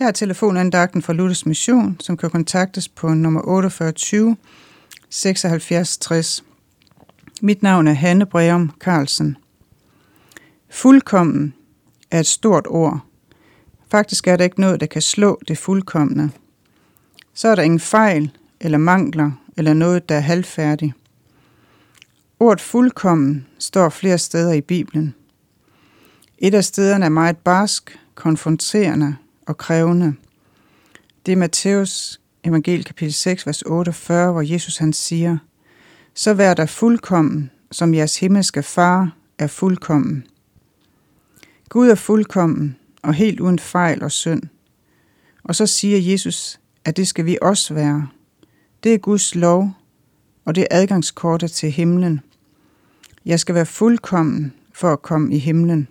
Her er telefonandagten fra Luthers Mission, som kan kontaktes på nummer 4820 76 60. Mit navn er Hanne Breum Carlsen. Fuldkommen er et stort ord. Faktisk er der ikke noget, der kan slå det fuldkommende. Så er der ingen fejl eller mangler eller noget, der er halvfærdigt. Ordet fuldkommen står flere steder i Bibelen. Et af stederne er meget barsk, konfronterende og krævende. Det er Matthæus evangel kapitel 6, vers 48, hvor Jesus han siger, Så vær der fuldkommen, som jeres himmelske far er fuldkommen. Gud er fuldkommen og helt uden fejl og synd. Og så siger Jesus, at det skal vi også være. Det er Guds lov, og det er adgangskortet til himlen. Jeg skal være fuldkommen for at komme i himlen.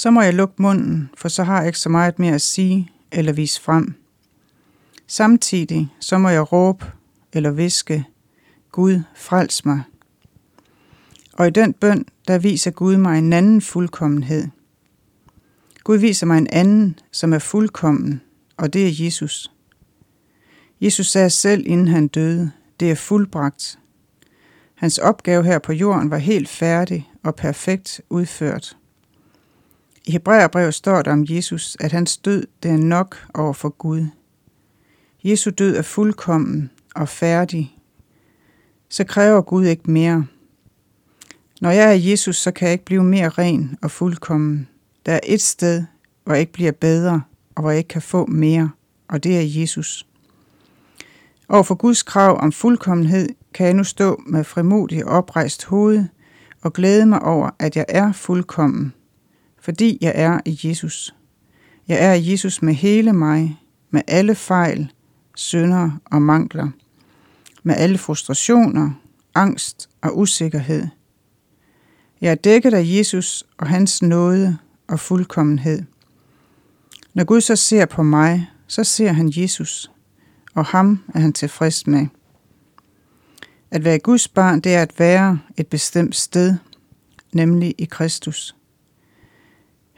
Så må jeg lukke munden, for så har jeg ikke så meget mere at sige eller vise frem. Samtidig så må jeg råbe eller viske, Gud, frels mig. Og i den bøn, der viser Gud mig en anden fuldkommenhed. Gud viser mig en anden, som er fuldkommen, og det er Jesus. Jesus sagde selv, inden han døde, det er fuldbragt. Hans opgave her på jorden var helt færdig og perfekt udført. I Hebræerbrevet står der om Jesus, at hans død det er nok over for Gud. Jesu død er fuldkommen og færdig. Så kræver Gud ikke mere. Når jeg er Jesus, så kan jeg ikke blive mere ren og fuldkommen. Der er et sted, hvor jeg ikke bliver bedre, og hvor jeg ikke kan få mere, og det er Jesus. Og for Guds krav om fuldkommenhed kan jeg nu stå med frimodig oprejst hoved og glæde mig over, at jeg er fuldkommen, fordi jeg er i Jesus. Jeg er i Jesus med hele mig, med alle fejl, synder og mangler, med alle frustrationer, angst og usikkerhed. Jeg er dækket af Jesus og hans nåde og fuldkommenhed. Når Gud så ser på mig, så ser han Jesus, og ham er han tilfreds med. At være Guds barn, det er at være et bestemt sted, nemlig i Kristus.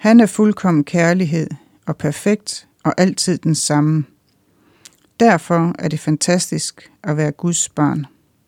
Han er fuldkommen kærlighed og perfekt og altid den samme. Derfor er det fantastisk at være Guds barn.